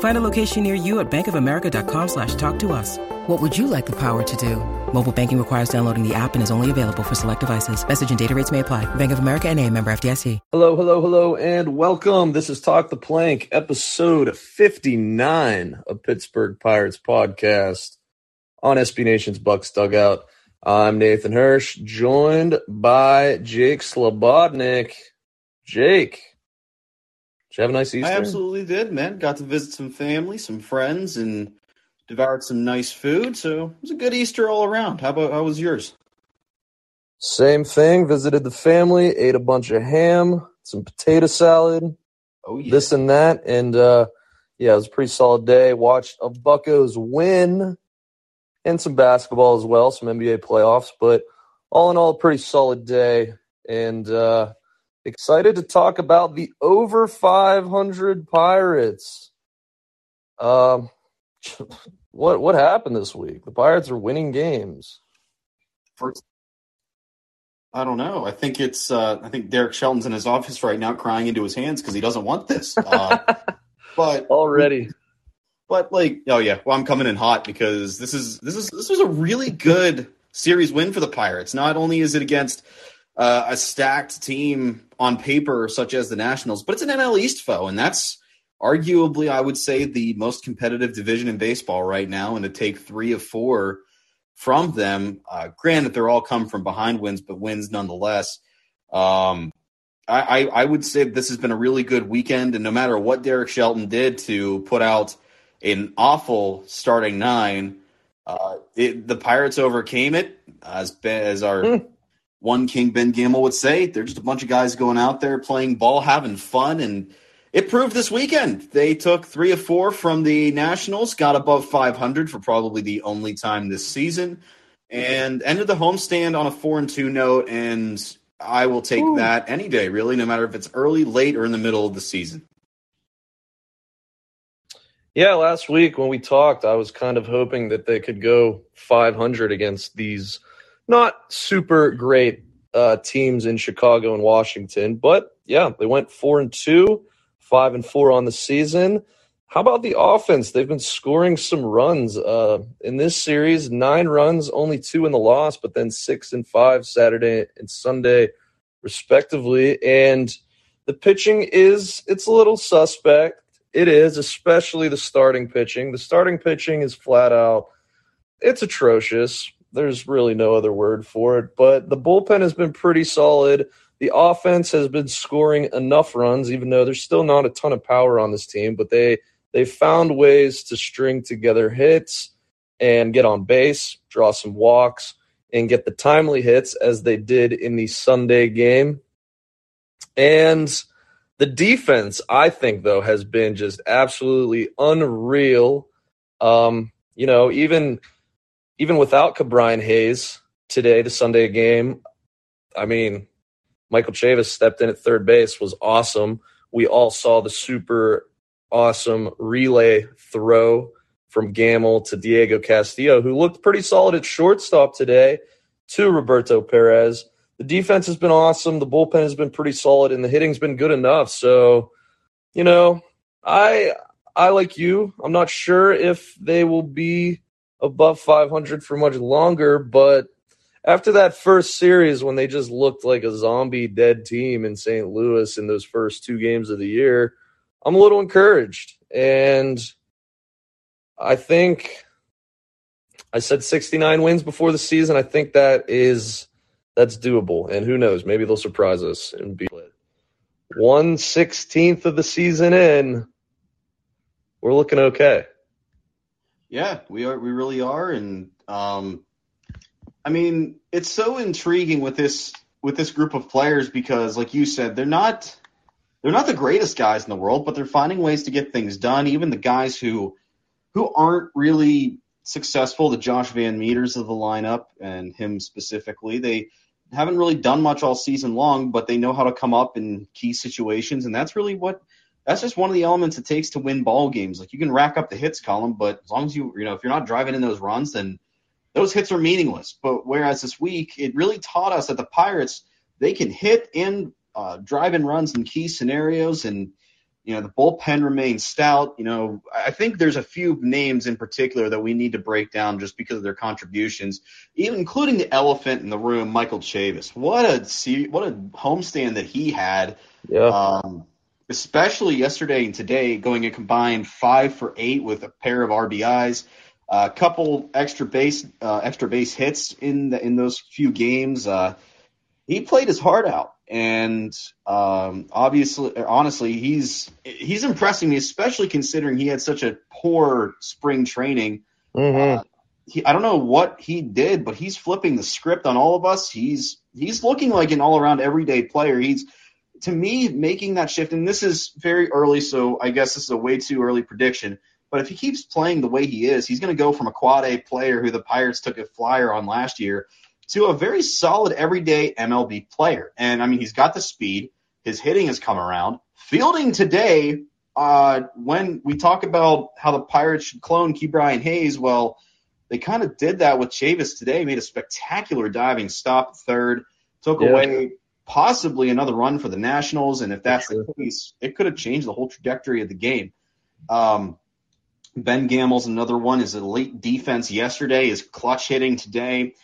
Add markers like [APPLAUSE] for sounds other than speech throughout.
Find a location near you at bankofamerica.com slash talk to us. What would you like the power to do? Mobile banking requires downloading the app and is only available for select devices. Message and data rates may apply. Bank of America and a member FDIC. Hello, hello, hello, and welcome. This is Talk the Plank, episode 59 of Pittsburgh Pirates podcast on SB Nation's Bucs Dugout. I'm Nathan Hirsch, joined by Jake Slobodnik. Jake, did you have a nice Easter? I absolutely did, man. Got to visit some family, some friends, and devoured some nice food. So it was a good Easter all around. How about how was yours? Same thing. Visited the family, ate a bunch of ham, some potato salad, Oh yeah. this and that, and uh, yeah, it was a pretty solid day. Watched a Buccos win and some basketball as well, some NBA playoffs, but all in all, a pretty solid day. And uh, excited to talk about the over 500 Pirates. Um, [LAUGHS] what what happened this week? The Pirates are winning games. First, I don't know. I think it's. Uh, I think Derek Shelton's in his office right now, crying into his hands because he doesn't want this. [LAUGHS] Uh, but Already, But like, oh yeah, well I'm coming in hot because this is this is this was a really good series win for the Pirates. Not only is it against uh, a stacked team on paper such as the Nationals, but it's an NL East foe, and that's arguably I would say the most competitive division in baseball right now. And to take three of four from them, uh, granted they're all come from behind wins, but wins nonetheless. Um, I, I, I would say this has been a really good weekend, and no matter what Derek Shelton did to put out an awful starting nine, uh, it, the Pirates overcame it. As as our Hmm. One King Ben Gamel would say, they're just a bunch of guys going out there playing ball, having fun, and it proved this weekend. They took three of four from the Nationals, got above 500 for probably the only time this season, and ended the homestand on a four and two note. And I will take Ooh. that any day, really, no matter if it's early, late, or in the middle of the season. Yeah, last week when we talked, I was kind of hoping that they could go 500 against these not super great uh, teams in Chicago and Washington. But yeah, they went four and two, five and four on the season. How about the offense? They've been scoring some runs uh, in this series. Nine runs, only two in the loss, but then six and five Saturday and Sunday, respectively. And the pitching is it's a little suspect. It is, especially the starting pitching. The starting pitching is flat out, it's atrocious. There's really no other word for it. But the bullpen has been pretty solid. The offense has been scoring enough runs, even though there's still not a ton of power on this team. But they they found ways to string together hits and get on base, draw some walks, and get the timely hits as they did in the Sunday game. And the defense, I think, though, has been just absolutely unreal. Um, you know, even even without Ke'Bryan Hayes today, the Sunday game, I mean, Michael Chavis stepped in at third base, was awesome. We all saw the super awesome relay throw from Gamel to Diego Castillo, who looked pretty solid at shortstop today, to Roberto Perez the defense has been awesome. The bullpen has been pretty solid, and the hitting's been good enough. So, you know, I I like you. I'm not sure if they will be above 500 for much longer, but after that first series when they just looked like a zombie dead team in St. Louis in those first two games of the year, I'm a little encouraged. And I think I said 69 wins before the season. I think that is that's doable. And who knows, maybe they'll surprise us and be lit. one sixteenth of the season in, we're looking okay. Yeah, we are. We really are, and um, I mean, it's so intriguing with this with this group of players because, like you said, they're not they're not the greatest guys in the world, but they're finding ways to get things done. Even the guys who who aren't really successful, the Josh VanMeters of the lineup and him specifically, they haven't really done much all season long, but they know how to come up in key situations, and that's really what that's just one of the elements it takes to win ball games. Like you can rack up the hits column, but as long as you you know if you're not driving in those runs, then those hits are meaningless. But whereas this week, it really taught us that the Pirates they can hit and uh, drive in runs in key scenarios, and you know the bullpen remains stout. You know, I think there's a few names in particular that we need to break down just because of their contributions, even including the elephant in the room, Michael Chavis. What a what a homestand that he had. Yeah. Um, especially yesterday and today, going a combined five for eight with a pair of RBIs a uh, couple extra base uh, extra base hits in the, in those few games. Uh, he played his heart out, and um, obviously, honestly, he's he's impressing me, especially considering he had such a poor spring training. Mm-hmm. Uh, he, I don't know what he did, but he's flipping the script on all of us. He's he's looking like an all around everyday player. He's to me making that shift, and this is very early, so I guess this is a way too early prediction. But if he keeps playing the way he is, he's going to go from a quad A player who the Pirates took a flyer on last year to a very solid everyday MLB player. And I mean, he's got the speed. His hitting has come around. Fielding today, uh, when we talk about how the Pirates should clone Ke'Bryan Hayes, well, they kind of did that with Chavis today. Made a spectacular diving stop third, took yeah. away possibly another run for the Nationals. And if that's the case, it could have changed the whole trajectory of the game. Um, Ben Gamel's another one. His elite defense yesterday, his clutch hitting today.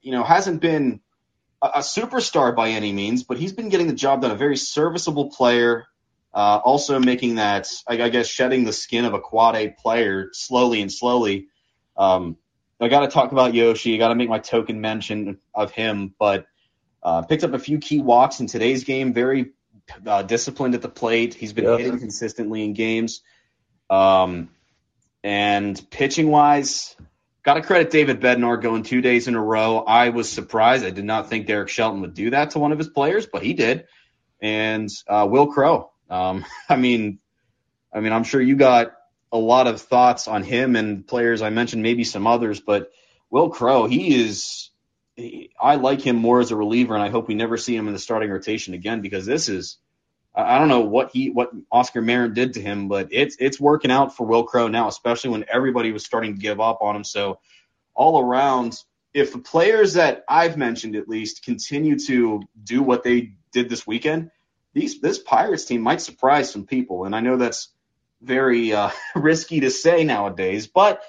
You know, hasn't been a, a superstar by any means, but he's been getting the job done. A very serviceable player. Uh, also making that, I, I, guess, shedding the skin of a quad A player slowly and slowly. Um, I got to talk about Yoshi. I got to make my token mention of him, but uh, picked up a few key walks in today's game. Very uh, disciplined at the plate. He's been hitting consistently in games. Um, and pitching wise, got to credit David Bednar going two days in a row. I was surprised. I did not think Derek Shelton would do that to one of his players, but he did. And uh, Wil Crowe. Um, [LAUGHS] I mean, I mean, I'm sure you got a lot of thoughts on him and players. I mentioned maybe some others, but Wil Crowe, he is. I like him more as a reliever, and I hope we never see him in the starting rotation again because this is I don't know what he what Oscar Marin did to him, but it's it's working out for Wil Crowe now, especially when everybody was starting to give up on him. So all around, if the players that I've mentioned at least continue to do what they did this weekend, these this Pirates team might surprise some people. And I know that's very uh, [LAUGHS] risky to say nowadays, but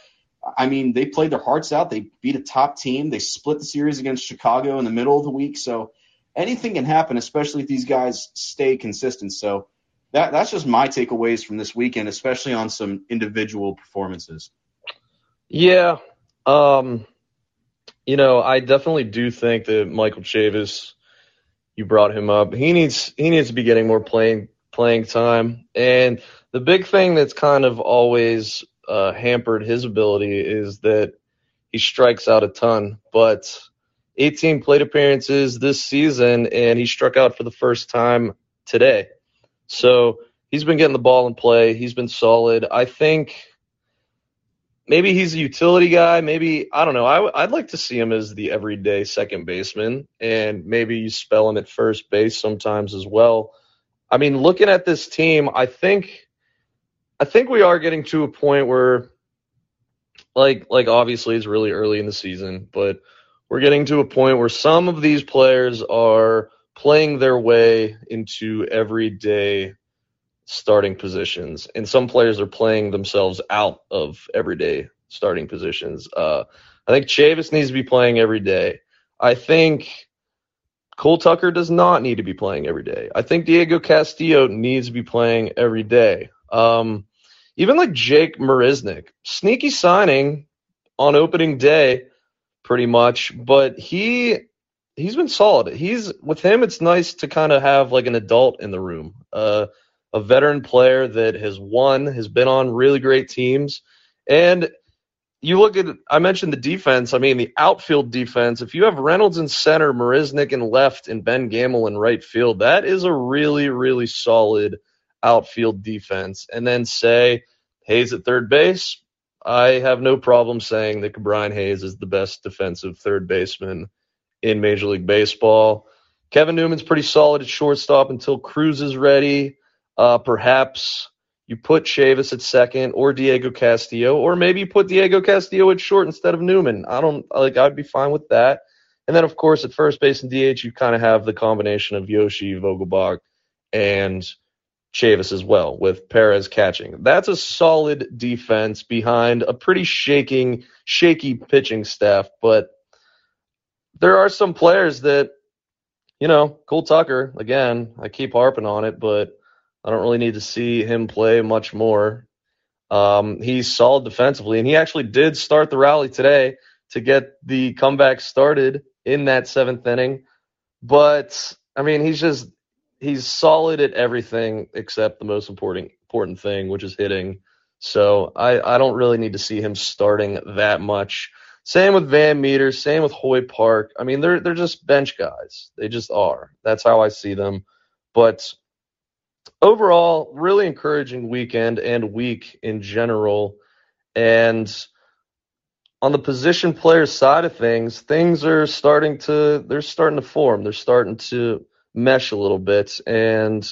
I mean they played their hearts out. They beat a top team. They split the series against Chicago in the middle of the week. So anything can happen, especially if these guys stay consistent. So that that's just my takeaways from this weekend, especially on some individual performances. Yeah. Um, you know, I definitely do think that Michael Chavis, you brought him up. He needs he needs to be getting more playing playing time. And the big thing that's kind of always uh, hampered his ability is that he strikes out a ton, but 18 plate appearances this season, and he struck out for the first time today. So he's been getting the ball in play. He's been solid. I think maybe he's a utility guy. Maybe I don't know. I, would like to see him as the everyday second baseman, and maybe you spell him at first base sometimes as well. I mean, looking at this team, I think I think we are getting to a point where, like, like obviously it's really early in the season, but we're getting to a point where some of these players are playing their way into everyday starting positions, and some players are playing themselves out of everyday starting positions. Uh, I think Chavis needs to be playing every day. I think Cole Tucker does not need to be playing every day. I think Diego Castillo needs to be playing every day. Um, even like Jake Marisnick, sneaky signing on opening day pretty much. But he he's been solid. He's with him. It's nice to kind of have like an adult in the room. Uh, a veteran player that has won, has been on really great teams. And you look at, I mentioned the defense. I mean, the outfield defense. If you have Reynolds in center, Marisnick in left, and Ben Gamel in right field, that is a really, really solid outfield defense. And then say Hayes at third base. I have no problem saying that Brian Hayes is the best defensive third baseman in Major League Baseball. Kevin Newman's pretty solid at shortstop until Cruz is ready. Uh, perhaps you put Chavis at second or Diego Castillo, or maybe you put Diego Castillo at short instead of Newman. I don't like. I'd be fine with that. And then, of course, at first base and DH, you kind of have the combination of Yoshi, Vogelbach, and Chavis as well, with Perez catching. That's a solid defense behind a pretty shaking, shaky pitching staff. But there are some players that, you know, Cole Tucker, again, I keep harping on it, but I don't really need to see him play much more. Um, he's solid defensively, and he actually did start the rally today to get the comeback started in that seventh inning. But I mean, he's just he's solid at everything except the most important important thing, which is hitting. So I, I don't really need to see him starting that much. Same with VanMeter, same with Hoy Park. I mean, they're they're just bench guys. They just are. That's how I see them. But overall, really encouraging weekend and week in general. And on the position player side of things, things are starting to they're starting to form. They're starting to mesh a little bit. And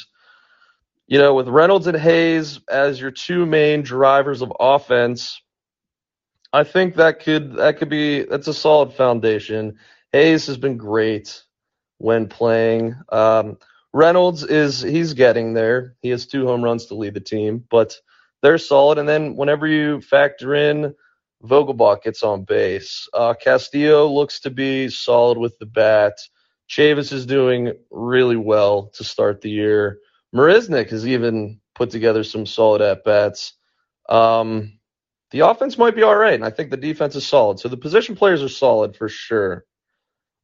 you know, with Reynolds and Hayes as your two main drivers of offense, I think that could that could be that's a solid foundation. Hayes has been great when playing. Um, Reynolds is he's getting there. He has two home runs to lead the team, but they're solid. And then whenever you factor in Vogelbach gets on base, uh, Castillo looks to be solid with the bat. Chavis is doing really well to start the year. Marisnick has even put together some solid at bats. Um, the offense might be all right, and I think the defense is solid. So the position players are solid for sure.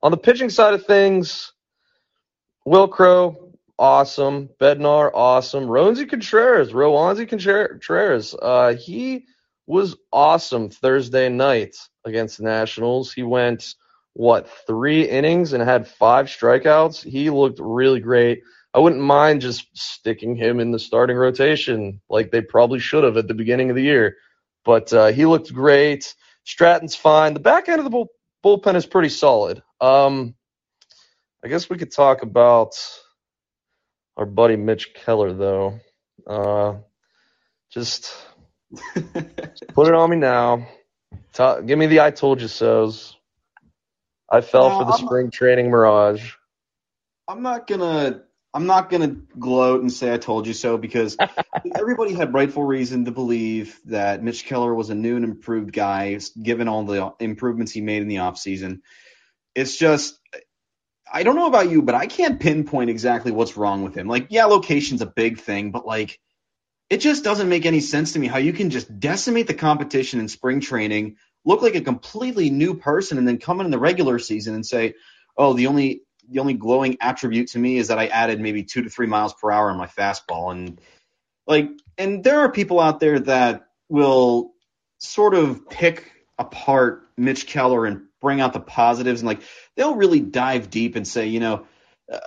On the pitching side of things, Wil Crowe, awesome. Bednar, awesome. Roansy Contreras, Roansy Contreras, uh, he was awesome Thursday night against the Nationals. He went, what, three innings and had five strikeouts? He looked really great. I wouldn't mind just sticking him in the starting rotation like they probably should have at the beginning of the year. But uh, he looked great. Stratton's fine. The back end of the bull- bullpen is pretty solid. Um, I guess we could talk about our buddy Mitch Keller, though. Uh, just, [LAUGHS] put it on me now. Ta- give me the I told you so's. I fell no, for the I'm, spring training mirage. I'm not gonna. I'm not gonna gloat and say I told you so because [LAUGHS] everybody had rightful reason to believe that Mitch Keller was a new and improved guy, given all the improvements he made in the offseason. It's just I don't know about you, but I can't pinpoint exactly what's wrong with him. Like, yeah, location's a big thing, but like, it just doesn't make any sense to me how you can just decimate the competition in spring training, look like a completely new person, and then come in the regular season and say, "Oh, the only the only glowing attribute to me is that I added maybe two to three miles per hour on my fastball." And like, and there are people out there that will sort of pick apart Mitch Keller and bring out the positives and like they'll really dive deep and say, you know, uh,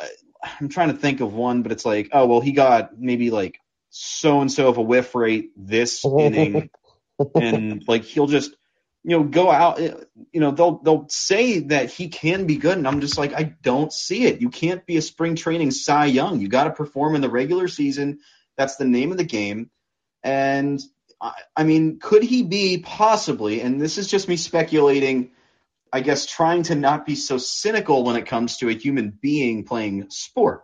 I'm trying to think of one, but it's like, oh well, he got maybe like so and so of a whiff rate this [LAUGHS] inning, and like he'll just you know go out. Uh, you know they'll they'll say that he can be good, and I'm just like I don't see it. You can't be a spring training Cy Young. You got to perform in the regular season. That's the name of the game. And I, I mean, could he be possibly? And this is just me speculating I guess, trying to not be so cynical when it comes to a human being playing sport.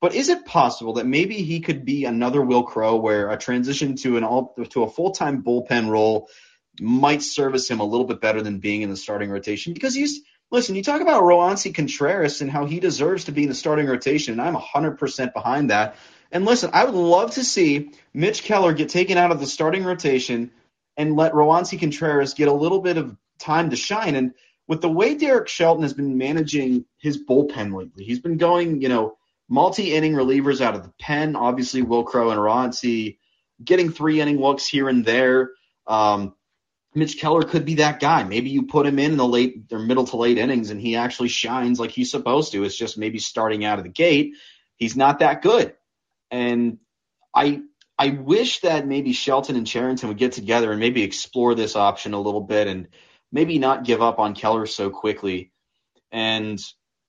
But is it possible that maybe he could be another Wil Crowe, where a transition to an all to a full time bullpen role might service him a little bit better than being in the starting rotation? Because he's listen, you talk about Roansy Contreras and how he deserves to be in the starting rotation, and I'm 100% behind that. And listen, I would love to see Mitch Keller get taken out of the starting rotation and let Roansy Contreras get a little bit of time to shine. And with the way Derek Shelton has been managing his bullpen lately, he's been going, you know, multi-inning relievers out of the pen. Obviously, Wil Crowe and Roansy getting three inning looks here and there. Um, Mitch Keller could be that guy. Maybe you put him in the late or middle to late innings and he actually shines like he's supposed to. It's just maybe starting out of the gate, he's not that good. And I I wish that maybe Shelton and Cherington would get together and maybe explore this option a little bit and maybe not give up on Keller so quickly. And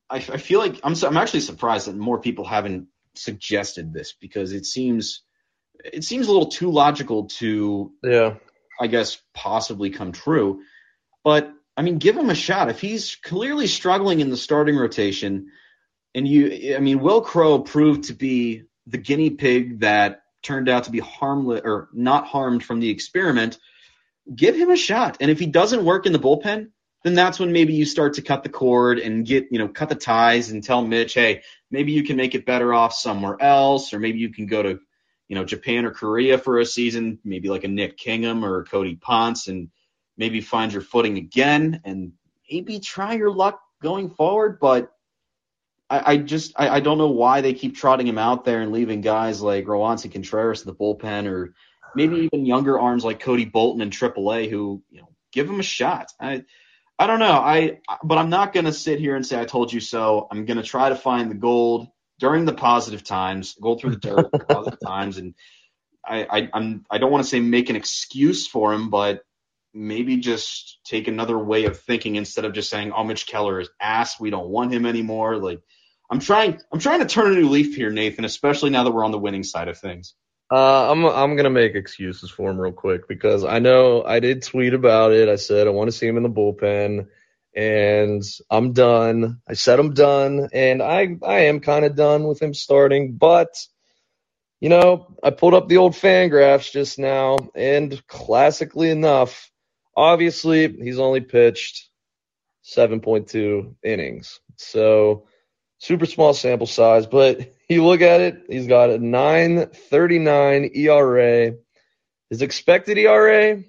I, I feel like I'm I'm actually surprised that more people haven't suggested this because it seems it seems a little too logical to Yeah. I guess possibly come true. But I mean, give him a shot. If he's clearly struggling in the starting rotation, and you, I mean, Wil Crowe proved to be the guinea pig that turned out to be harmless or not harmed from the experiment. Give him a shot. And if he doesn't work in the bullpen, then that's when maybe you start to cut the cord and get, you know, cut the ties and tell Mitch, hey, maybe you can make it better off somewhere else, or maybe you can go to, you know, Japan or Korea for a season, maybe like a Nick Kingham or Cody Ponce, and maybe find your footing again and maybe try your luck going forward. But I, I just I, I, don't know why they keep trotting him out there and leaving guys like Roansy Contreras in the bullpen or maybe even younger arms like Cody Bolton and AAA who you know give him a shot. I I don't know. I but I'm not gonna sit here and say I told you so. I'm gonna try to find the gold during the positive times, go through the dirt [LAUGHS] positive times, and I, I I'm I don't want to say make an excuse for him, but maybe just take another way of thinking instead of just saying, "Oh, Mitch Keller is ass. We don't want him anymore." Like I'm trying I'm trying to turn a new leaf here, Nathan, especially now that we're on the winning side of things. Uh, I'm I'm gonna make excuses for him real quick because I know I did tweet about it. I said I want to see him in the bullpen, and I'm done. I said I'm done, and I I am kind of done with him starting. But you know, I pulled up the old FanGraphs just now, and classically enough, obviously he's only pitched 7.2 innings, so super small sample size, but [LAUGHS] you look at it, he's got a 939 ERA. His expected ERA,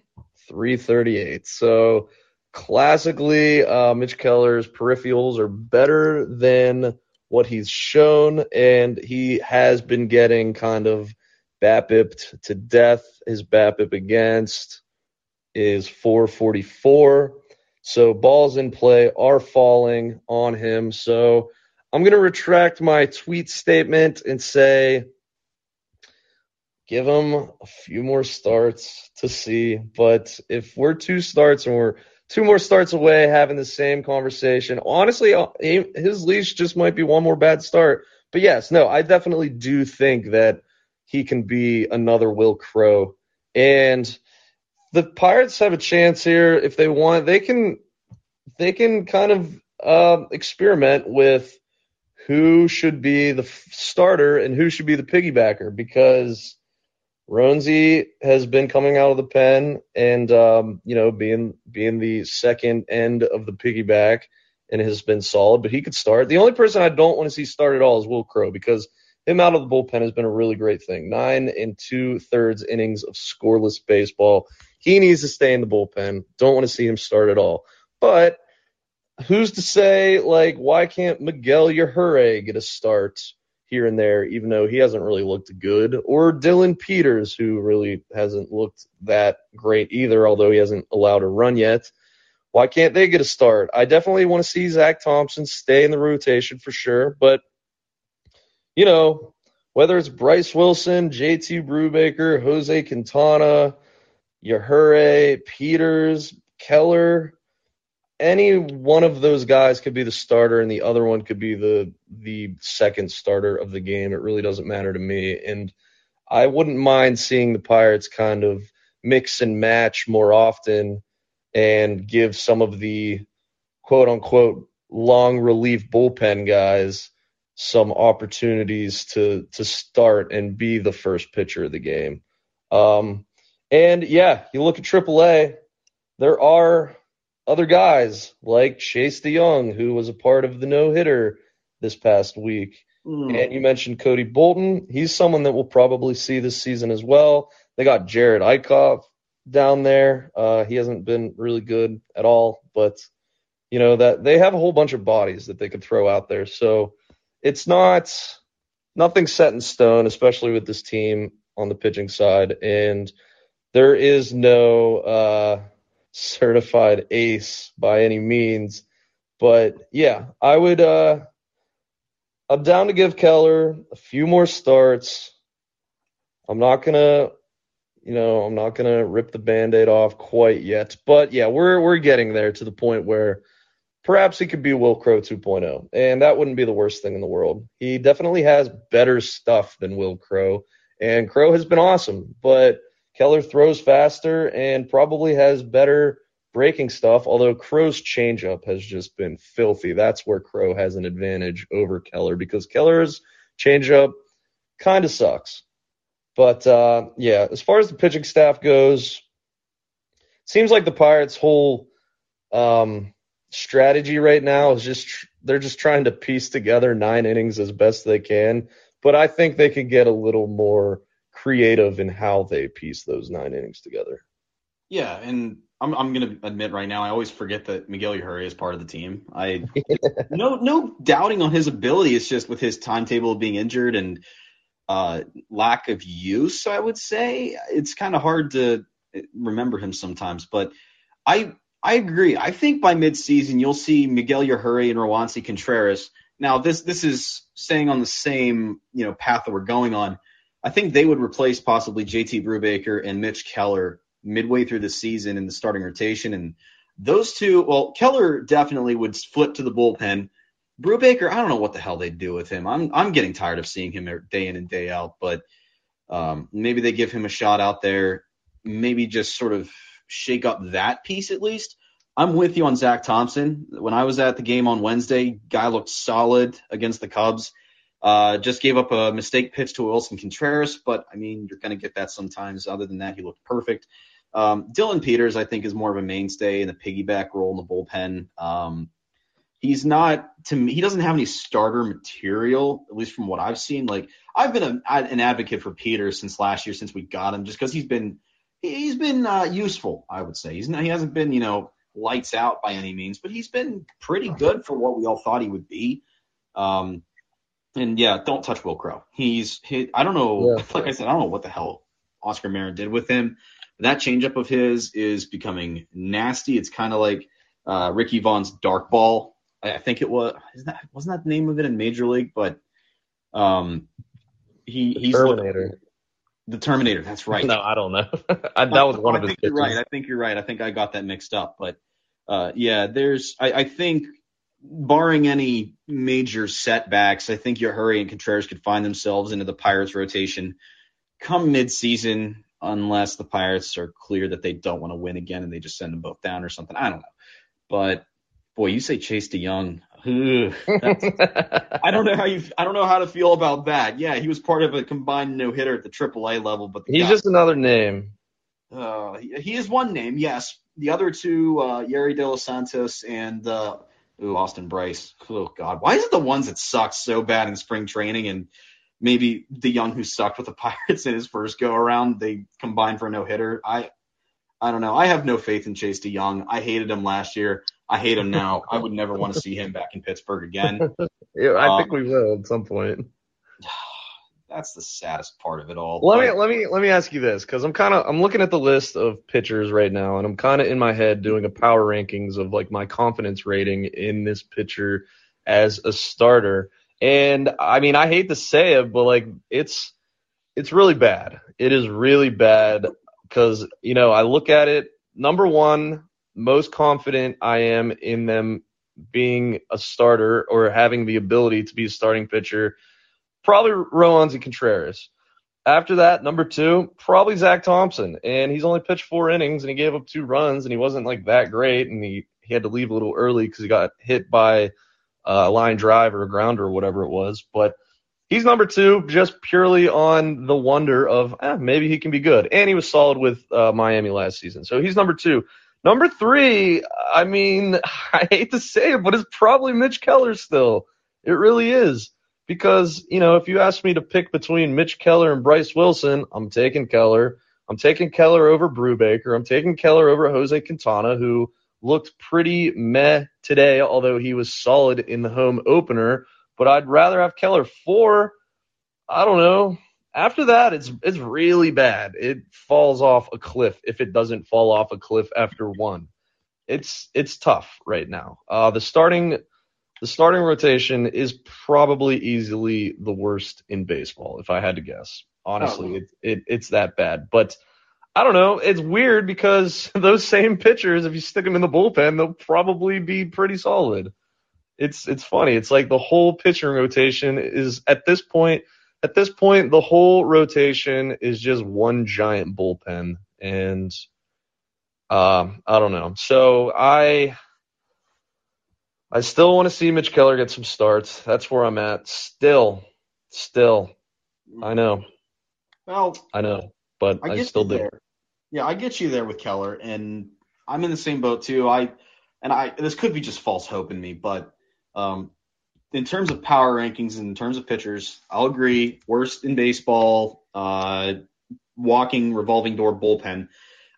338. So classically, uh, Mitch Keller's peripherals are better than what he's shown, and he has been getting kind of BABIP to death. His BABIP against is 444. So balls in play are falling on him. So I'm going to retract my tweet statement and say give him a few more starts to see. But if we're two starts and we're two more starts away having the same conversation, honestly, uh, his leash just might be one more bad start. But yes, no, I definitely do think that he can be another Wil Crowe. And the Pirates have a chance here if they want. They can they can kind of uh, experiment with who should be the starter and who should be the piggybacker because Roansy has been coming out of the pen and um, you know being being the second end of the piggyback and has been solid, but he could start. The only person I don't want to see start at all is Wil Crowe because him out of the bullpen has been a really great thing. Nine and two thirds innings of scoreless baseball. He needs to stay in the bullpen. Don't want to see him start at all. But who's to say like why can't Miguel Yajure get a start here and there, even though he hasn't really looked good, or Dillon Peters, who really hasn't looked that great either, although he hasn't allowed a run yet. Why can't they get a start? I definitely want to see Zach Thompson stay in the rotation for sure, but you know, whether it's Bryce Wilson, JT Brubaker, Jose Quintana, Yajure, Peters, Keller, any one of those guys could be the starter and the other one could be the the second starter of the game. It really doesn't matter to me. And I wouldn't mind seeing the Pirates kind of mix and match more often and give some of the quote unquote long relief bullpen guys some opportunities to to start and be the first pitcher of the game. Um, and yeah, you look at AAA, there are other guys like Chase De Jong, who was a part of the no hitter this past week. Mm. And you mentioned Cody Bolton. He's someone that we'll probably see this season as well. They got Jerad Eickhoff down there. Uh, he hasn't been really good at all, but you know that they have a whole bunch of bodies that they could throw out there. So it's not nothing's set in stone, especially with this team on the pitching side, and there is no uh, certified ace by any means. But yeah, I would. Uh, I'm down to give Keller a few more starts. I'm not gonna, you know, I'm not gonna rip the band-aid off quite yet. But yeah, we're we're getting there to the point where perhaps he could be Wil Crowe 2.0, and that wouldn't be the worst thing in the world. He definitely has better stuff than Wil Crowe, and Crowe has been awesome, but Keller throws faster and probably has better breaking stuff, although Crowe's changeup has just been filthy. That's where Crowe has an advantage over Keller because Keller's changeup kind of sucks. But uh, yeah, as far as the pitching staff goes, seems like the Pirates' whole um, strategy right now is just tr- they're just trying to piece together nine innings as best they can. But I think they could get a little more creative in how they piece those nine innings together. Yeah, and I'm I'm gonna admit right now I always forget that Miguel Yajure is part of the team. I [LAUGHS] no no doubting on his ability. It's just with his timetable of being injured and uh, lack of use, I would say it's kind of hard to remember him sometimes. But I I agree. I think by midseason you'll see Miguel Yajure and Roansy Contreras. Now this this is staying on the same you know path that we're going on. I think they would replace possibly JT Brubaker and Mitch Keller midway through the season in the starting rotation. And those two, well, Keller definitely would flip to the bullpen. Brubaker, I don't know what the hell they'd do with him. I'm I'm getting tired of seeing him day in and day out, but um, maybe they give him a shot out there. Maybe just sort of shake up that piece at least. I'm with you on Zach Thompson. When I was at the game on Wednesday, guy looked solid against the Cubs. Uh, just gave up a mistake pitch to Willson Contreras, but I mean, you're going to get that sometimes. Other than that, he looked perfect. Um, Dillon Peters, I think, is more of a mainstay in the piggyback role in the bullpen. Um, he's not to me. He doesn't have any starter material, at least from what I've seen. Like I've been a, an advocate for Peters since last year, since we got him, just because he's been he's been uh, useful. I would say he's not, he hasn't been you know lights out by any means, but he's been pretty good for what we all thought he would be. Um, and yeah, don't touch Wil Crowe. He's he, I don't know. Yeah. Like I said, I don't know what the hell Oscar Marin did with him. That changeup of his is becoming nasty. It's kind of like uh, Ricky Vaughn's dark ball. I, I think it was. Isn't that wasn't that the name of it in Major League? But um, he the he's Terminator. The Terminator. That's [LAUGHS] right. No, I don't know. [LAUGHS] I, that was one I of his. think you're right. I think you're right. I think I got that mixed up. But uh, yeah, there's. I, I think barring any major setbacks, I think Yajure and Contreras could find themselves into the Pirates rotation come midseason unless the Pirates are clear that they don't want to win again and they just send them both down or something. I don't know. But boy, you say Chase De Jong. [LAUGHS] I don't know how you. I don't know how to feel about that. Yeah, he was part of a combined no hitter at the AAA level, but he's guy, just another name. Uh, he, he, is one name, yes. The other two, uh, Yerry De Los Santos and uh, ooh, Austin Brice. Oh God, why is it the ones that suck so bad in spring training and maybe the De Jong who sucked with the [LAUGHS] Pirates in his first go around, they combined for a no hitter. I I don't know. I have no faith in Chase De Jong. I hated him last year. I hate him now. I would never want to see him back in Pittsburgh again. [LAUGHS] yeah, I um, think we will at some point. That's the saddest part of it all. Let me let me let me ask you this because I'm kind of I'm looking at the list of pitchers right now and I'm kind of in my head doing a power rankings of like my confidence rating in this pitcher as a starter. And I mean, I hate to say it, but like it's it's really bad. It is really bad because you know I look at it. Number one, most confident I am in them being a starter or having the ability to be a starting pitcher. Probably Roansy Contreras. After that, number two, probably Zach Thompson. And he's only pitched four innings and he gave up two runs and he wasn't like that great and he, he had to leave a little early because he got hit by a line drive or a grounder or whatever it was. But he's number two just purely on the wonder of eh, maybe he can be good. And he was solid with uh, Miami last season. So he's number two. Number three, I mean, [LAUGHS] I hate to say it, but it's probably Mitch Keller still. It really is. Because, you know, if you ask me to pick between Mitch Keller and Bryce Wilson, I'm taking Keller. I'm taking Keller over Brubaker. I'm taking Keller over Jose Quintana, who looked pretty meh today, although he was solid in the home opener. But I'd rather have Keller for I don't know. After that, it's it's really bad. It falls off a cliff if it doesn't fall off a cliff after one. It's it's tough right now. Uh, the starting the starting rotation is probably easily the worst in baseball, if I had to guess. Honestly, oh. it, it it's that bad. But I don't know. It's weird because [LAUGHS] those same pitchers, if you stick them in the bullpen, they'll probably be pretty solid. It's it's funny. It's like the whole pitching rotation is at this point. At this point, the whole rotation is just one giant bullpen, and um, I don't know. So I I still want to see Mitch Keller get some starts. That's where I'm at. Still, still. I know. Well, I know, but I, I still do. There. Yeah, I get you there with Keller, and I'm in the same boat too. I and I this could be just false hope in me, but um, in terms of power rankings and in terms of pitchers, I'll agree. Worst in baseball, uh, walking revolving door bullpen.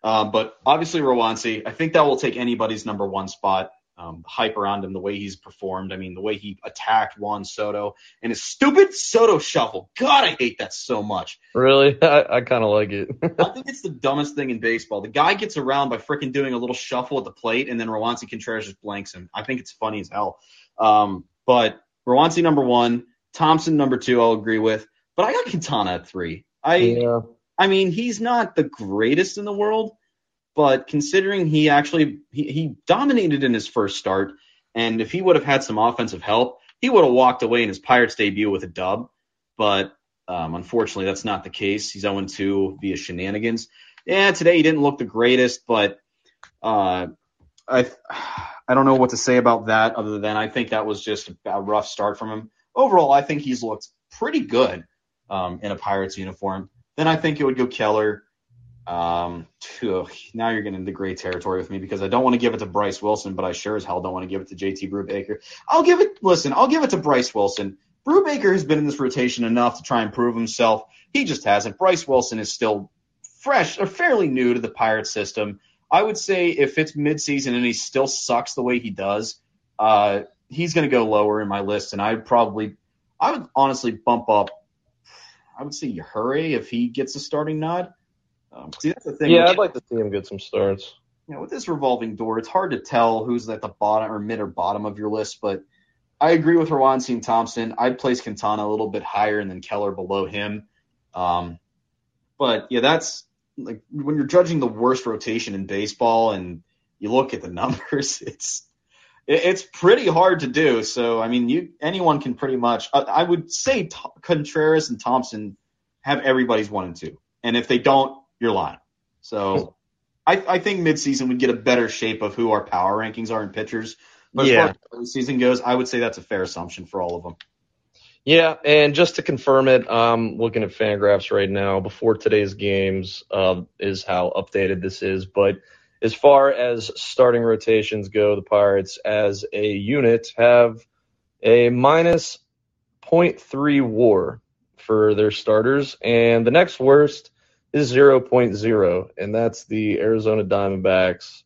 Uh, but obviously Roansy, I think that will take anybody's number one spot um, hype around him, the way he's performed. I mean, the way he attacked Juan Soto and his stupid Soto shuffle. God, I hate that so much. Really? [LAUGHS] I, I kind of like it. [LAUGHS] I think it's the dumbest thing in baseball. The guy gets around by freaking doing a little shuffle at the plate, and then Roansy Contreras just blanks him. I think it's funny as hell. Um, but Roansy number one, Thompson number two, I'll agree with. But I got Quintana at three. I, yeah. I mean, he's not the greatest in the world, but considering he actually he, he dominated in his first start, and if he would have had some offensive help, he would have walked away in his Pirates debut with a dub. But um, unfortunately, that's not the case. He's 0-2 via shenanigans. Yeah, today he didn't look the greatest, but uh, I I don't know what to say about that other than I think that was just a rough start from him. Overall, I think he's looked pretty good um, in a Pirates uniform. Then I think it would go Keller. Um, ugh, now you're getting into gray territory with me because I don't want to give it to Bryce Wilson, but I sure as hell don't want to give it to JT Brubaker. I'll give it. Listen, I'll give it to Bryce Wilson. Brubaker has been in this rotation enough to try and prove himself. He just hasn't. Bryce Wilson is still fresh or fairly new to the Pirate system. I would say if it's midseason and he still sucks the way he does, uh, he's going to go lower in my list, and I'd probably, I would honestly bump up. I would say Hurry if he gets a starting nod. Um, see, that's the thing. Yeah, I'd like to see him get some starts. You know, with this revolving door, it's hard to tell who's at the bottom or mid or bottom of your list, but I agree with Roansy Thompson. I'd place Quintana a little bit higher and then Keller below him. Um, but yeah, that's like when you're judging the worst rotation in baseball and you look at the [LAUGHS] numbers, it's it's pretty hard to do. So I mean, you anyone can pretty much. I, I would say T- Contreras and Thompson have everybody's one and two, and if they don't, you're lying. So I, I think midseason would get a better shape of who our power rankings are in pitchers. But yeah. as far as the season goes, I would say that's a fair assumption for all of them. Yeah, and just to confirm it, I'm looking at Fangraphs right now before today's games uh, is how updated this is. But as far as starting rotations go, the Pirates as a unit have a minus 0.3 WAR for their starters, and the next worst 0.0, and that's the Arizona Diamondbacks,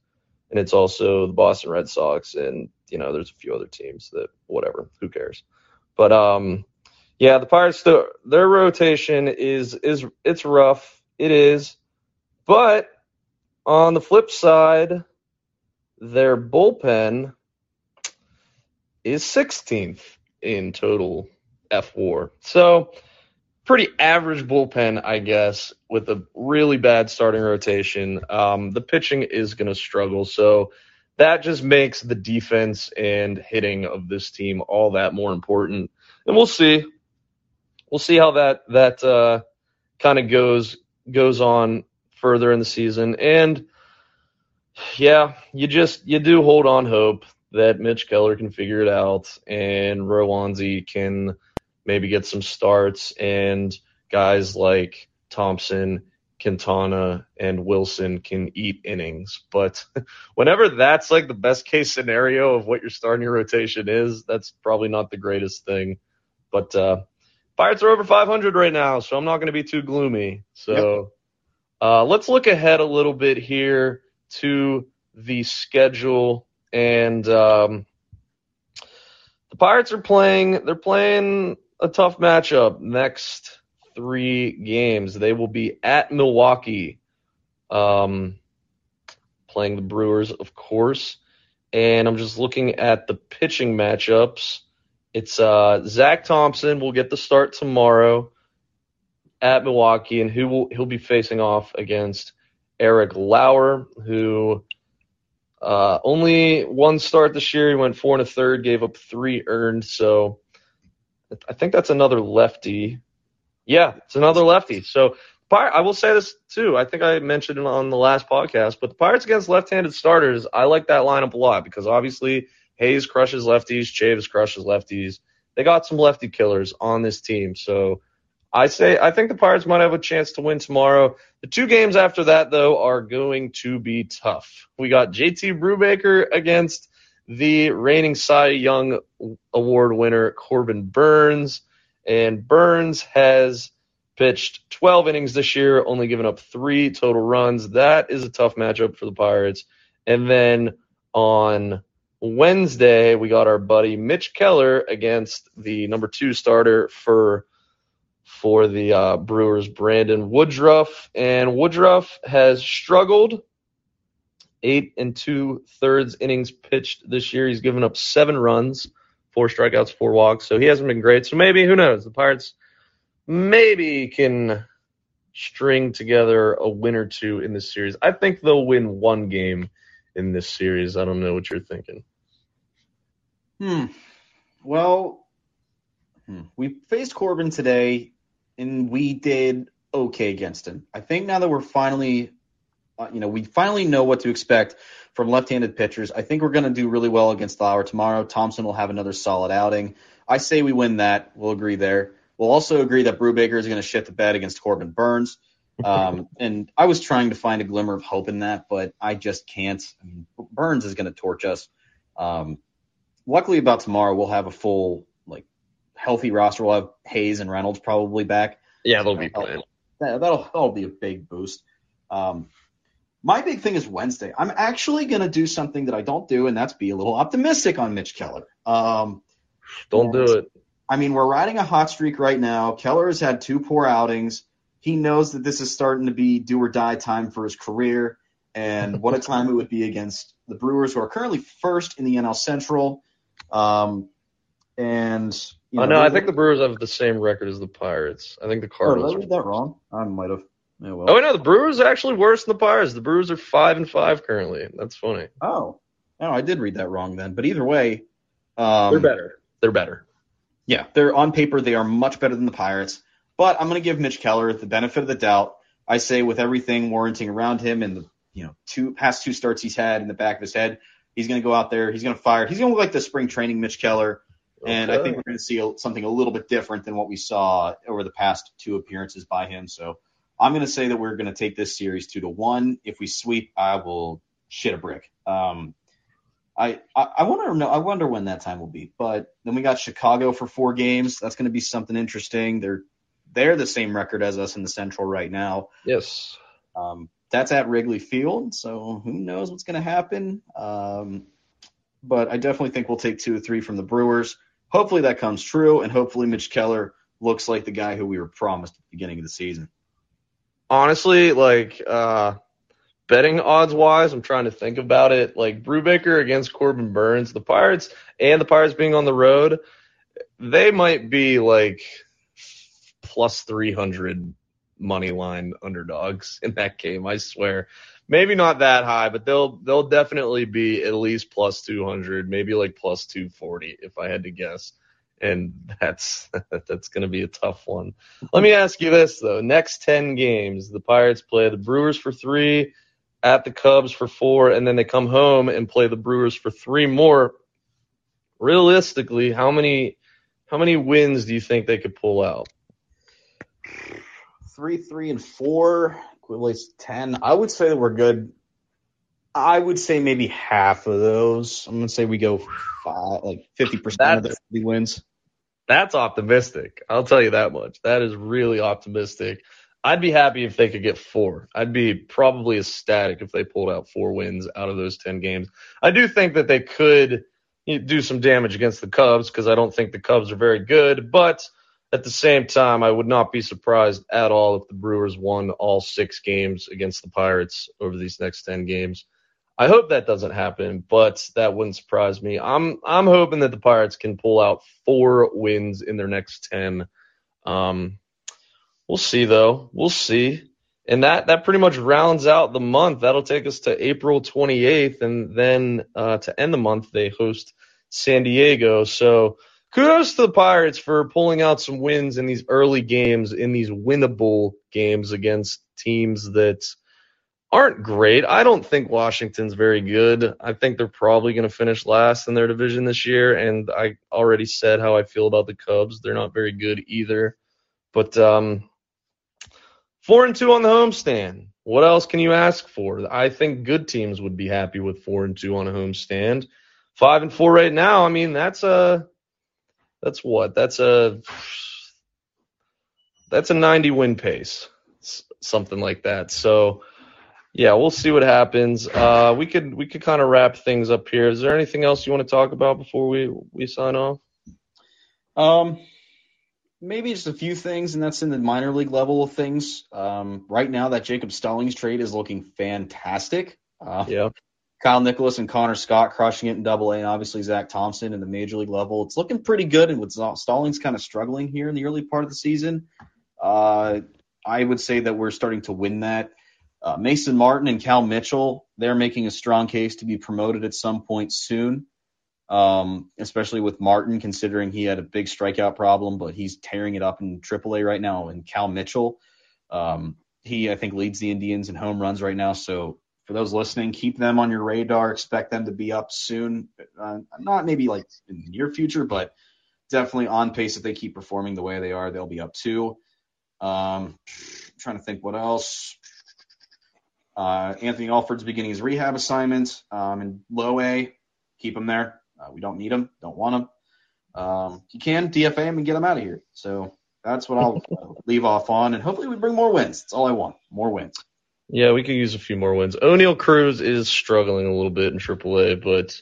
and it's also the Boston Red Sox, and you know there's a few other teams that whatever, who cares? But um, yeah, the Pirates their rotation is is it's rough, it is, but on the flip side, their bullpen is 16th in total F WAR. So pretty average bullpen, I guess, with a really bad starting rotation. Um, the pitching is going to struggle. So that just makes the defense and hitting of this team all that more important. And we'll see. We'll see how that that uh, kind of goes goes on further in the season. And yeah, you just you do hold on hope that Mitch Keller can figure it out and Roansy can – maybe get some starts, and guys like Thompson, Quintana, and Wilson can eat innings. But [LAUGHS] whenever that's like the best case scenario of what your starting rotation is, that's probably not the greatest thing. But uh, Pirates are over 500 right now, so I'm not going to be too gloomy. So yep. uh, let's look ahead a little bit here to the schedule and um, the Pirates are playing. They're playing a tough matchup. Next three games, they will be at Milwaukee, um, playing the Brewers, of course. And I'm just looking at the pitching matchups. It's uh, Zach Thompson will get the start tomorrow at Milwaukee, and who will he'll be facing off against Eric Lauer, who uh, only one start this year. He went four and a third, gave up three earned. So I think that's another lefty. Yeah, it's another lefty. So I will say this too. I think I mentioned it on the last podcast, but the Pirates against left-handed starters, I like that lineup a lot because obviously Hayes crushes lefties, Chavis crushes lefties. They got some lefty killers on this team. So I say I think the Pirates might have a chance to win tomorrow. The two games after that though are going to be tough. We got JT Brubaker against the reigning Cy Young Award winner Corbin Burnes. and Burnes has pitched 12 innings this year, only given up three total runs. That is a tough matchup for the Pirates. And then on Wednesday, we got our buddy Mitch Keller against the number two starter for for the uh, Brewers, Brandon Woodruff. And Woodruff has struggled. Eight and two thirds innings pitched this year. He's given up seven runs, four strikeouts, four walks. So he hasn't been great. So maybe, who knows? The Pirates maybe can string together a win or two in this series. I think they'll win one game in this series. I don't know what you're thinking. Hmm. Well, hmm. we faced Corbin today and we did okay against him. I think now that we're finally, you know, we finally know what to expect from left-handed pitchers. I think we're going to do really well against Lauer tomorrow. Thompson will have another solid outing. I say we win that. We'll agree there. We'll also agree that Brubaker is going to shit the bed against Corbin Burnes. Um, [LAUGHS] and I was trying to find a glimmer of hope in that, but I just can't. I mean, Burnes is going to torch us. Um, luckily, about tomorrow, we'll have a full like healthy roster. We'll have Hayes and Reynolds probably back. Yeah, they'll be playing. That, will that'll be a big boost. Um, my big thing is Wednesday. I'm actually going to do something that I don't do, and that's be a little optimistic on Mitch Keller. Um, don't do it. I mean, we're riding a hot streak right now. Keller has had two poor outings. He knows that this is starting to be do or die time for his career. And what a [LAUGHS] time it would be against the Brewers, who are currently first in the NL Central. Um, and you know, oh, no, I think the Brewers have the same record as the Pirates. I think the Cardinals. Oh, did I read that wrong? I might have. Yeah, well. Oh no, the Brewers are actually worse than the Pirates. The Brewers are five and five currently. That's funny. Oh, no, I did read that wrong then. But either way, um, they're better. They're better. Yeah, they're on paper they are much better than the Pirates. But I'm going to give Mitch Keller the benefit of the doubt. I say with everything warranting around him and the you know two past two starts he's had in the back of his head, he's going to go out there. He's going to fire. He's going to look like the spring training Mitch Keller. And okay. I think we're going to see something a little bit different than what we saw over the past two appearances by him. So I'm going to say that we're going to take this series two to one. If we sweep, I will shit a brick. Um, I, I, I wonder no I wonder when that time will be. But then we got Chicago for four games. That's going to be something interesting. They're they're the same record as us in the Central right now. Yes. Um, that's at Wrigley Field, so who knows what's going to happen. Um, but I definitely think we'll take two or three from the Brewers hopefully that comes true, and hopefully Mitch Keller looks like the guy who we were promised at the beginning of the season. Honestly, like uh, betting odds wise, I'm trying to think about it. Like Brubaker against Corbin Burnes, the Pirates, and the Pirates being on the road, they might be like plus 300 money line underdogs [LAUGHS] in that game. I swear maybe not that high, but they'll they'll definitely be at least plus 200, maybe like plus 240 if I had to guess. And that's [LAUGHS] that's going to be a tough one. Let me ask you this though: next 10 games, the Pirates play the Brewers for three, at the Cubs for four, and then they come home and play the Brewers for three more. Realistically, how many how many wins do you think they could pull out? Three, three, and four equivalates to 10. I would say that we're good. I would say maybe half of those. I'm going to say we go five, like 50% of the wins. That's optimistic. I'll tell you that much. That is really optimistic. I'd be happy if they could get four. I'd be probably ecstatic if they pulled out four wins out of those 10 games. I do think that they could do some damage against the Cubs because I don't think the Cubs are very good, but at the same time, I would not be surprised at all if the Brewers won all six games against the Pirates over these next 10 games. I hope that doesn't happen, but that wouldn't surprise me. I'm I'm hoping that the Pirates can pull out four wins in their next 10. Um, we'll see though. We'll see. And that that pretty much rounds out the month. That'll take us to April 28th, and then uh, to end the month they host San Diego. So kudos to the Pirates for pulling out some wins in these early games, in these winnable games against teams that aren't great. I don't think Washington's very good. I think they're probably going to finish last in their division this year. And I already said how I feel about the Cubs. They're not very good either. But um, four and two on the homestand. What else can you ask for? I think good teams would be happy with four and two on a homestand. Five and four right now. I mean, that's a that's what? That's a that's a 90 win pace, something like that. So yeah, we'll see what happens. Uh, we could we could kind of wrap things up here. Is there anything else you want to talk about before we we sign off? Um, maybe just a few things, and that's in the minor league level of things. Um, right now, that Jacob Stallings trade is looking fantastic. Uh, yeah. Kyle Nicolas and Connor Scott crushing it in Double A, and obviously Zach Thompson in the Major League level. It's looking pretty good, and with Stallings kind of struggling here in the early part of the season, uh, I would say that we're starting to win that. Uh, Mason Martin and Cal Mitchell, they're making a strong case to be promoted at some point soon, um, especially with Martin, considering he had a big strikeout problem, but he's tearing it up in AAA right now. And Cal Mitchell, um, he I think leads the Indians in home runs right now, so for those listening, keep them on your radar. Expect them to be up soon. Uh, not maybe like in the near future, but definitely on pace. If they keep performing the way they are, they'll be up too. Um, trying to think what else. Uh, Anthony Alford's beginning his rehab assignment um, in low A. Keep him there. Uh, we don't need him. Don't want him. Um, you can DFA him and get him out of here. So that's what I'll [LAUGHS] leave off on, and hopefully we bring more wins. That's all I want. More wins. Yeah, we could use a few more wins. Oneil Cruz is struggling a little bit in AAA, but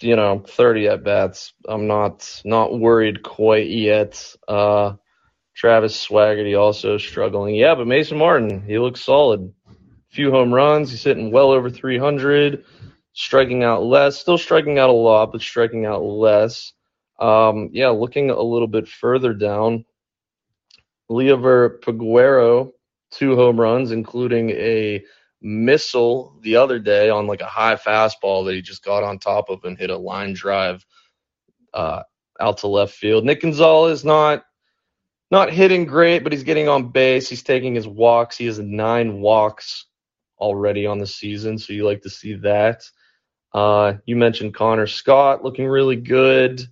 you know, 30 at bats. I'm not not worried quite yet. Uh, Travis Swaggerty also struggling. Yeah, but Mason Martin, he looks solid. Few home runs. He's hitting well over 300. Striking out less. Still striking out a lot, but striking out less. Um, yeah, looking a little bit further down. Liover Peguero two home runs, including a missile the other day on like a high fastball that he just got on top of and hit a line drive uh, out to left field. Nick Gonzalez not not hitting great, but he's getting on base. He's taking his walks. He has nine walks already on the season, so you like to see that. Uh, you mentioned Connor Scott looking really good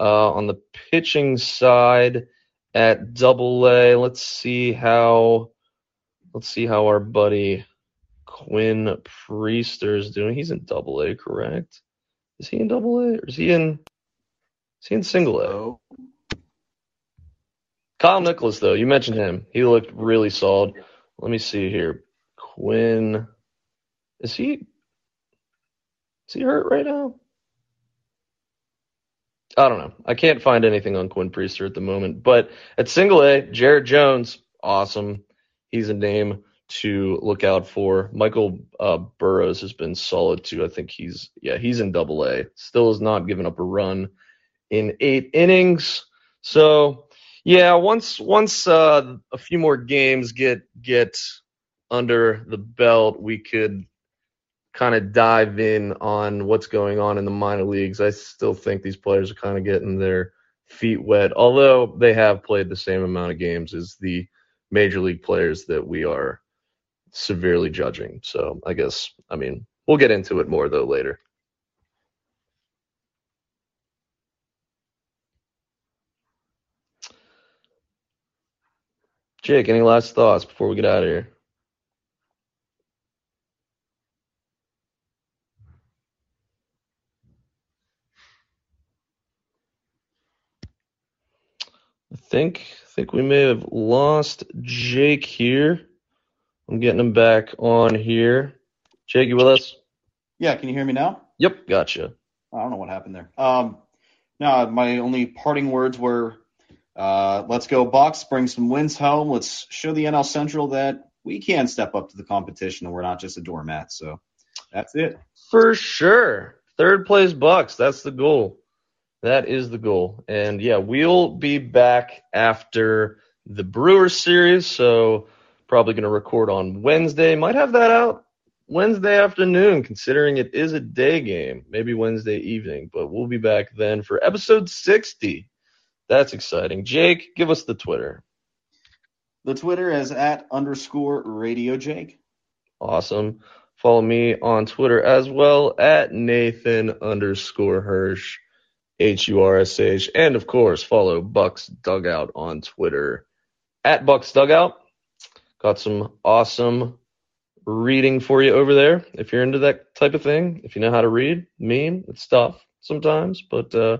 uh, on the pitching side at Double A. Let's see how Let's see how our buddy Quinn Priester is doing. He's in double A, correct? Is he in double A or is he in is he in single A? Kyle Nicolas, though, you mentioned him. He looked really solid. Let me see here. Quinn is he is he hurt right now? I don't know. I can't find anything on Quinn Priester at the moment. But at single A, Jared Jones, awesome he's a name to look out for. Michael uh, Burrows has been solid too. I think he's yeah he's in Double A. Still has not given up a run in eight innings. So yeah, once once uh, a few more games get get under the belt, we could kind of dive in on what's going on in the minor leagues. I still think these players are kind of getting their feet wet, although they have played the same amount of games as the major league players that we are severely judging. So I guess, I mean, we'll get into it more though later. Jake, any last thoughts before we get out of here? Think I think we may have lost Jake here. I'm getting him back on here. Jake, you with us? Yeah, can you hear me now? Yep, gotcha. I don't know what happened there. Um, no, my only parting words were Uh, let's go Bucs. Bring some wins home. Let's show the NL Central that we can step up to the competition and we're not just a doormat. So that's it. For sure. Third place Bucs. That's the goal. That is the goal. And yeah, we'll be back after the Brewers series. So probably going to record on Wednesday. Might have that out Wednesday afternoon, considering it is a day game. Maybe Wednesday evening, but we'll be back then for episode 60. That's exciting. Jake, give us the Twitter. The Twitter is at underscore radio Jake. Awesome. Follow me on Twitter as well at Nathan underscore Hursh, H U R S H. And of course, follow Bucs Dugout on Twitter at Bucs Dugout. Got some awesome reading for you over there if you're into that type of thing. If you know how to read, meme, it's tough sometimes, but uh,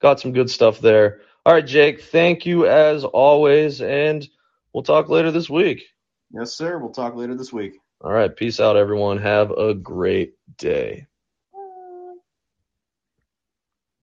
got some good stuff there. All right, Jake, thank you as always, and we'll talk later this week. Yes, sir. We'll talk later this week. All right. Peace out, everyone. Have a great day.